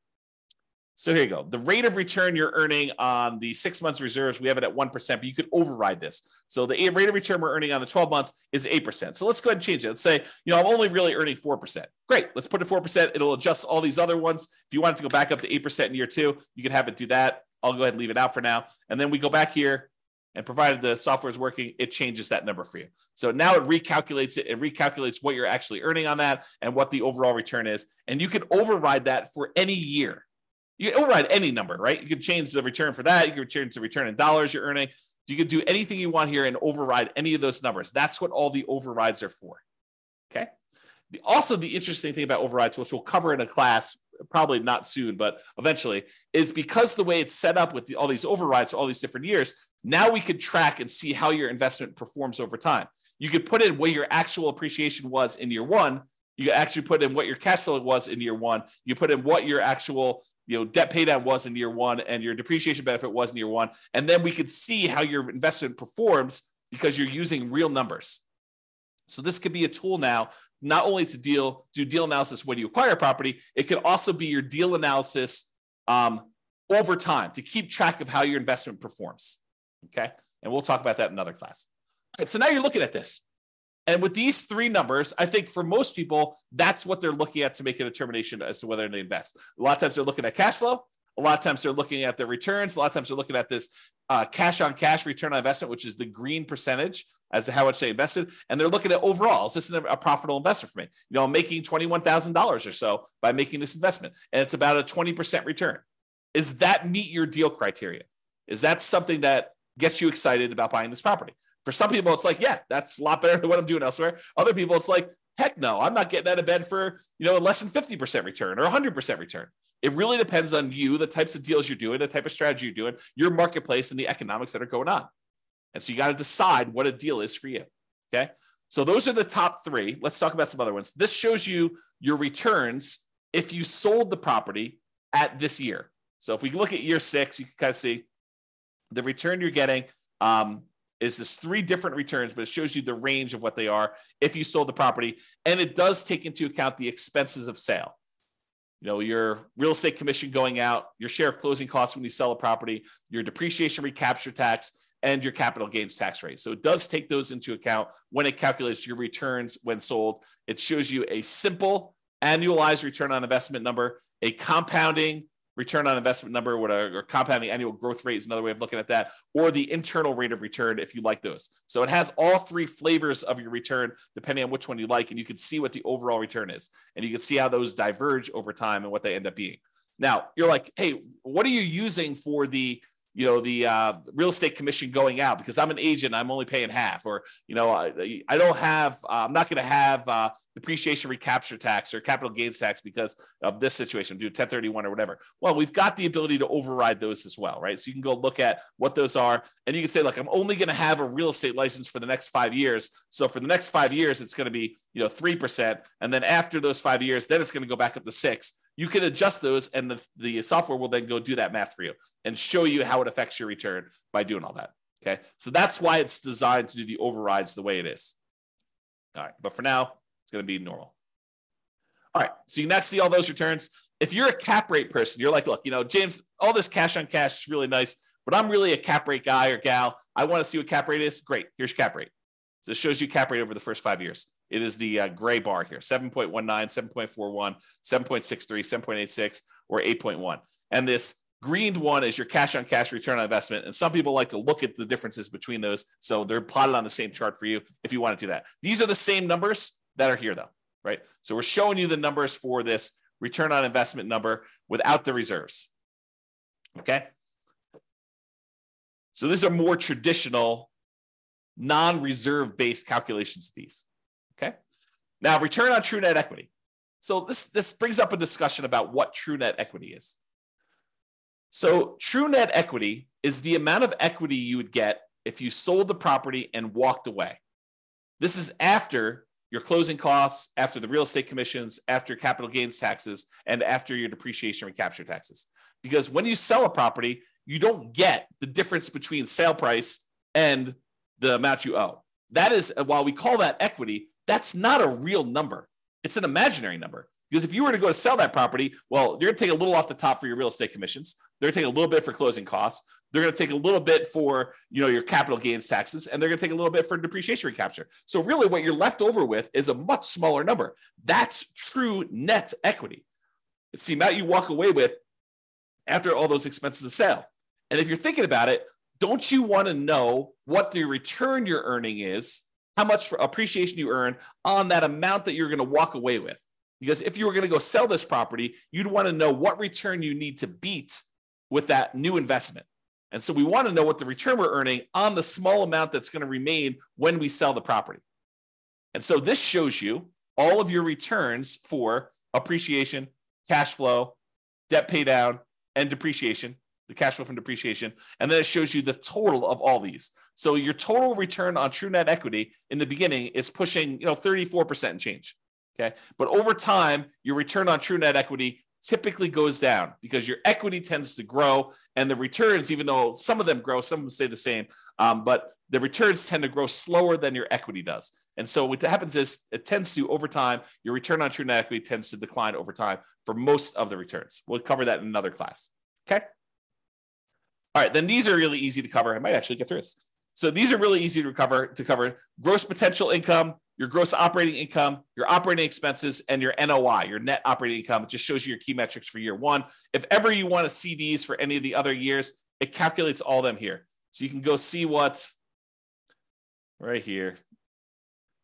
B: So here you go. The rate of return you're earning on the six months reserves, we have it at 1%, but you could override this. So the rate of return we're earning on the 12 months is 8%. So let's go ahead and change it. Let's say, you know, I'm only really earning 4%. Great. Let's put it 4%. It'll adjust all these other ones. If you want it to go back up to 8% in year two, you can have it do that. I'll go ahead and leave it out for now. And then we go back here and provided the software is working, it changes that number for you. So now it recalculates it. It recalculates what you're actually earning on that and what the overall return is. And you can override that for any year. You override any number, right? You can change the return for that. You can change the return in dollars you're earning. You can do anything you want here and override any of those numbers. That's what all the overrides are for. Okay. The, also, the interesting thing about overrides, which we'll cover in a class, probably not soon, but eventually, is because the way it's set up with the, all these overrides for all these different years, now we could track and see how your investment performs over time. You could put in what your actual appreciation was in year one, you actually put in what your cash flow was in year one. You put in what your actual you know debt paydown was in year one, and your depreciation benefit was in year one, and then we could see how your investment performs because you're using real numbers. So this could be a tool now, not only to deal do deal analysis when you acquire a property, it could also be your deal analysis um, over time to keep track of how your investment performs. Okay, and we'll talk about that in another class. All right, so now you're looking at this. And with these three numbers, I think for most people, that's what they're looking at to make a determination as to whether they invest. A lot of times they're looking at cash flow. A lot of times they're looking at the returns. A lot of times they're looking at this uh, cash on cash return on investment, which is the green percentage as to how much they invested. And they're looking at overall, is this a profitable investment for me? You know, I'm making $21,000 or so by making this investment, and it's about a 20% return. Is that meet your deal criteria? Is that something that gets you excited about buying this property? For some people, it's like, yeah, that's a lot better than what I'm doing elsewhere. Other people, it's like, heck no, I'm not getting out of bed for, you know, less than 50% return or 100% return. It really depends on you, the types of deals you're doing, the type of strategy you're doing, your marketplace, and the economics that are going on. And so you got to decide what a deal is for you. Okay. So those are the top three. Let's talk about some other ones. This shows you your returns if you sold the property at this year. So if we look at year six, you can kind of see the return you're getting um, is this three different returns, but it shows you the range of what they are if you sold the property. And it does take into account the expenses of sale. You know, your real estate commission going out, your share of closing costs when you sell a property, your depreciation recapture tax, and your capital gains tax rate. So it does take those into account when it calculates your returns when sold. It shows you a simple annualized return on investment number, a compounding return on investment number, what or compounding annual growth rate is another way of looking at that, or the internal rate of return if you like those. So it has all three flavors of your return, depending on which one you like, and you can see what the overall return is, and you can see how those diverge over time and what they end up being. Now you're like, hey, what are you using for the you know the uh, real estate commission going out because I'm an agent. I'm only paying half, or you know I, I don't have. Uh, I'm not going to have uh, depreciation recapture tax or capital gains tax because of this situation. Do 1031 or whatever. Well, we've got the ability to override those as well, right? So you can go look at what those are, and you can say, like, I'm only going to have a real estate license for the next five years. So for the next five years, it's going to be you know three percent, and then after those five years, then it's going to go back up to six you can adjust those and the, the software will then go do that math for you and show you how it affects your return by doing all that. Okay. So that's why it's designed to do the overrides the way it is. All right. But for now, it's going to be normal. All right. So you can now see all those returns. If you're a cap rate person, you're like, look, you know, James, all this cash on cash is really nice, but I'm really a cap rate guy or gal. I want to see what cap rate is. Great. Here's your cap rate. So it shows you cap rate over the first five years. It is the uh, gray bar here 7.19, 7.41, 7.63, 7.86, or 8.1. And this green one is your cash on cash return on investment. And some people like to look at the differences between those. So they're plotted on the same chart for you if you want to do that. These are the same numbers that are here, though, right? So we're showing you the numbers for this return on investment number without the reserves. Okay. So these are more traditional non reserve based calculations, these. Now, return on true net equity. So this, this brings up a discussion about what true net equity is. So true net equity is the amount of equity you would get if you sold the property and walked away. This is after your closing costs, after the real estate commissions, after capital gains taxes, and after your depreciation recapture taxes. Because when you sell a property, you don't get the difference between sale price and the amount you owe. That is, uh, while we call that equity, that's not a real number. It's an imaginary number. Because if you were to go to sell that property, well, you're going to take a little off the top for your real estate commissions. They're going to take a little bit for closing costs. They're going to take a little bit for you know your capital gains taxes, and they're going to take a little bit for depreciation recapture. So really, what you're left over with is a much smaller number. That's true net equity. It's the amount you walk away with after all those expenses of sale. And if you're thinking about it, don't you want to know what the return you're earning is how much appreciation you earn on that amount that you're going to walk away with. Because if you were going to go sell this property, you'd want to know what return you need to beat with that new investment. And so we want to know what the return we're earning on the small amount that's going to remain when we sell the property. And so this shows you all of your returns for appreciation, cash flow, debt pay down, and depreciation the cash flow from depreciation, and then it shows you the total of all these. So your total return on true net equity in the beginning is pushing, you know, 34% and change. Okay. But over time, your return on true net equity typically goes down because your equity tends to grow and the returns, even though some of them grow, some of them stay the same, um, but the returns tend to grow slower than your equity does. And so what happens is it tends to, over time, your return on true net equity tends to decline over time for most of the returns. We'll cover that in another class. Okay. All right, then these are really easy to cover. I might actually get through this. So these are really easy to recover to cover gross potential income, your gross operating income, your operating expenses, and your NOI, your net operating income. It just shows you your key metrics for year one. If ever you want to see these for any of the other years, it calculates all them here. So you can go see what right here.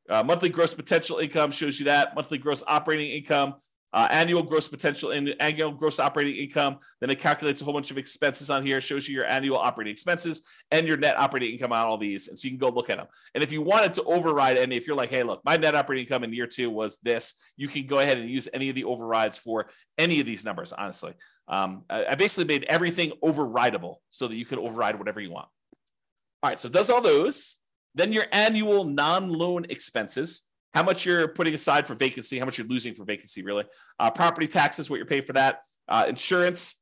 B: Uh, monthly gross potential income shows you that. Monthly gross operating income uh, annual gross potential and annual gross operating income. Then it calculates a whole bunch of expenses on here, shows you your annual operating expenses and your net operating income on all these. And so you can go look at them. And if you wanted to override any, if you're like, hey, look, my net operating income in year two was this, you can go ahead and use any of the overrides for any of these numbers, honestly. Um, I basically made everything overrideable so that you could override whatever you want. All right, so does all those. Then your annual non loan expenses how much you're putting aside for vacancy, how much you're losing for vacancy, really. Uh, property taxes, what you're paying for that. Uh, insurance,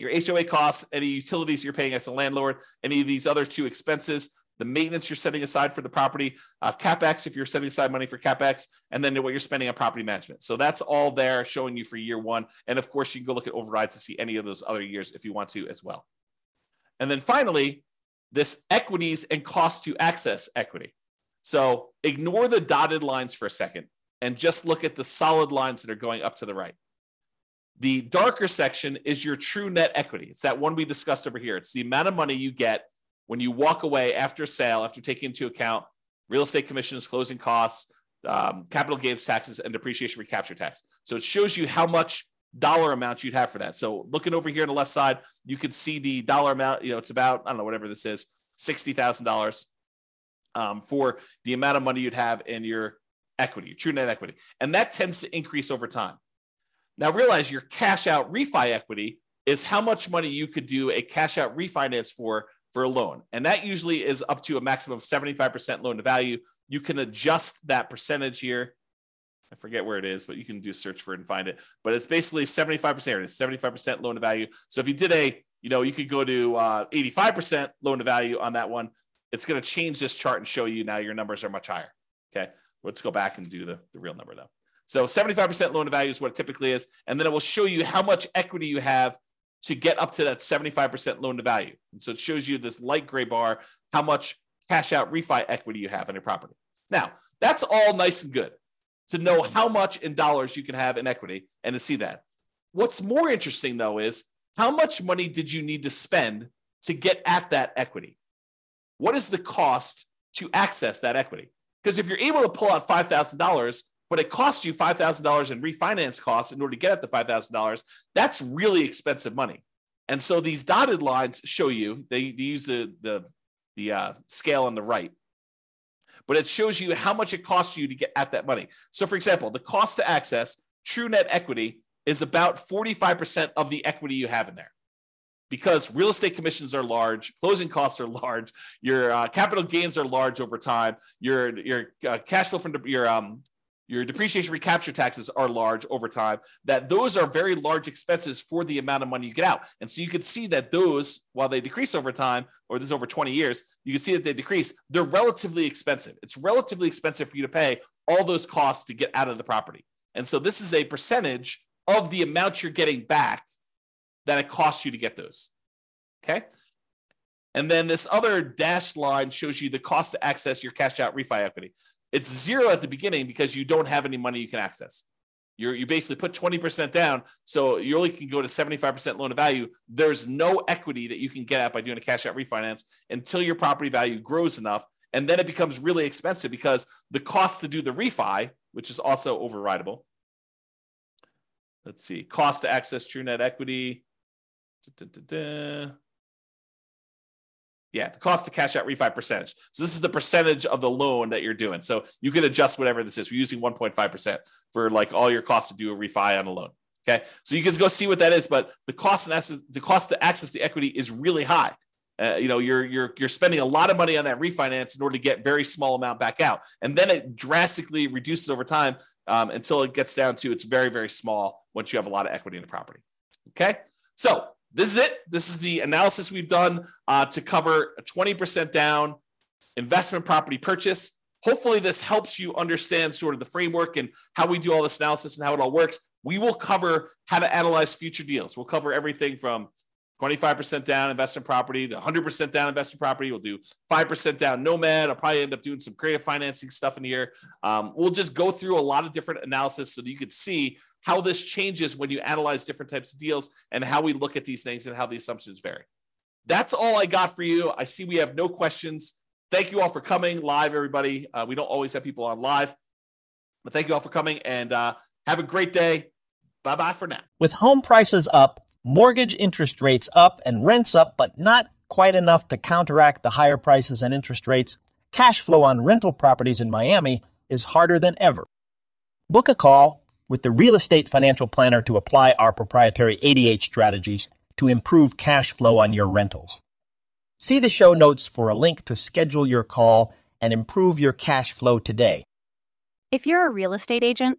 B: your HOA costs, any utilities you're paying as a landlord, any of these other two expenses, the maintenance you're setting aside for the property, uh, capex if you're setting aside money for capex, and then what you're spending on property management. So that's all there showing you for year one. And of course, you can go look at overrides to see any of those other years if you want to as well. And then finally, this equities and cost to access equity. So ignore the dotted lines for a second and just look at the solid lines that are going up to the right. The darker section is your true net equity. It's that one we discussed over here. It's the amount of money you get when you walk away after sale, after taking into account real estate commissions, closing costs, um, capital gains taxes, and depreciation recapture tax. So it shows you how much dollar amount you'd have for that. So looking over here on the left side, you can see the dollar amount. You know, it's about I don't know whatever this is, sixty thousand um, for the amount of money you'd have in your equity, your true net equity, and that tends to increase over time. Now realize your cash out refi equity is how much money you could do a cash out refinance for for a loan. And that usually is up to a maximum of 75% loan to value. You can adjust that percentage here. I forget where it is, but you can do search for it and find it. But it's basically 75%. It's 75% loan to value. So if you did a, you know, you could go to uh, 85% loan to value on that one. It's going to change this chart and show you now your numbers are much higher. Okay. Let's go back and do the, the real number though. So 75% loan to value is what it typically is. And then it will show you how much equity you have to get up to that 75% loan to value. And so it shows you this light gray bar, how much cash out refi equity you have in your property. Now, that's all nice and good to know how much in dollars you can have in equity and to see that. What's more interesting though is how much money did you need to spend to get at that equity? What is the cost to access that equity? Because if you're able to pull out $5,000 but it costs you $5,000 in refinance costs in order to get at the $5,000, that's really expensive money. And so these dotted lines show you, they, they use the, the, the uh, scale on the right, but it shows you how much it costs you to get at that money. So, for example, the cost to access true net equity is about 45% of the equity you have in there because real estate commissions are large, closing costs are large, your uh, capital gains are large over time, your your uh, cash flow from your um, your depreciation recapture taxes are large over time, that those are very large expenses for the amount of money you get out. And so you can see that those, while they decrease over time, or this over 20 years, you can see that they decrease. They're relatively expensive. It's relatively expensive for you to pay all those costs to get out of the property. And so this is a percentage of the amount you're getting back that it costs you to get those. Okay. And then this other dashed line shows you the cost to access your cash out refi equity. It's zero at the beginning because you don't have any money you can access. You're, you basically put 20% down, so you only can go to 75% loan to value. There's no equity that you can get at by doing a cash out refinance until your property value grows enough. And then it becomes really expensive because the cost to do the refi, which is also overridable. Let's see, cost to access true net equity. Da, da, da, yeah, the cost to cash out refi percentage. So this is the percentage of the loan that you're doing. So you can adjust whatever this is. We're using 1.5% for like all your costs to do a refi on a loan. Okay. So you can go see what that is, but the cost and access, the cost to access the equity is really high. Uh, you know, you're you're you're spending a lot of money on that refinance in order to get very small amount back out, and then it drastically reduces over time um, until it gets down to it's very very small once you have a lot of equity in the property. Okay, so this is it. This is the analysis we've done uh, to cover a 20% down investment property purchase. Hopefully, this helps you understand sort of the framework and how we do all this analysis and how it all works. We will cover how to analyze future deals. We'll cover everything from 25% down investment property to 100% down investment property. We'll do 5% down nomad. I'll probably end up doing some creative financing stuff in here. Um, we'll just go through a lot of different analysis so that you could see how this changes when you analyze different types of deals and how we look at these things and how the assumptions vary. That's all I got for you. I see we have no questions. Thank you all for coming live, everybody. Uh, we don't always have people on live, but thank you all for coming and uh, have a great day. Bye bye for now.
C: With home prices up, mortgage interest rates up and rents up, but not quite enough to counteract the higher prices and interest rates, cash flow on rental properties in Miami is harder than ever. Book a call with the real estate financial planner to apply our proprietary 88 strategies to improve cash flow on your rentals. See the show notes for a link to schedule your call and improve your cash flow today.
D: If you're a real estate agent,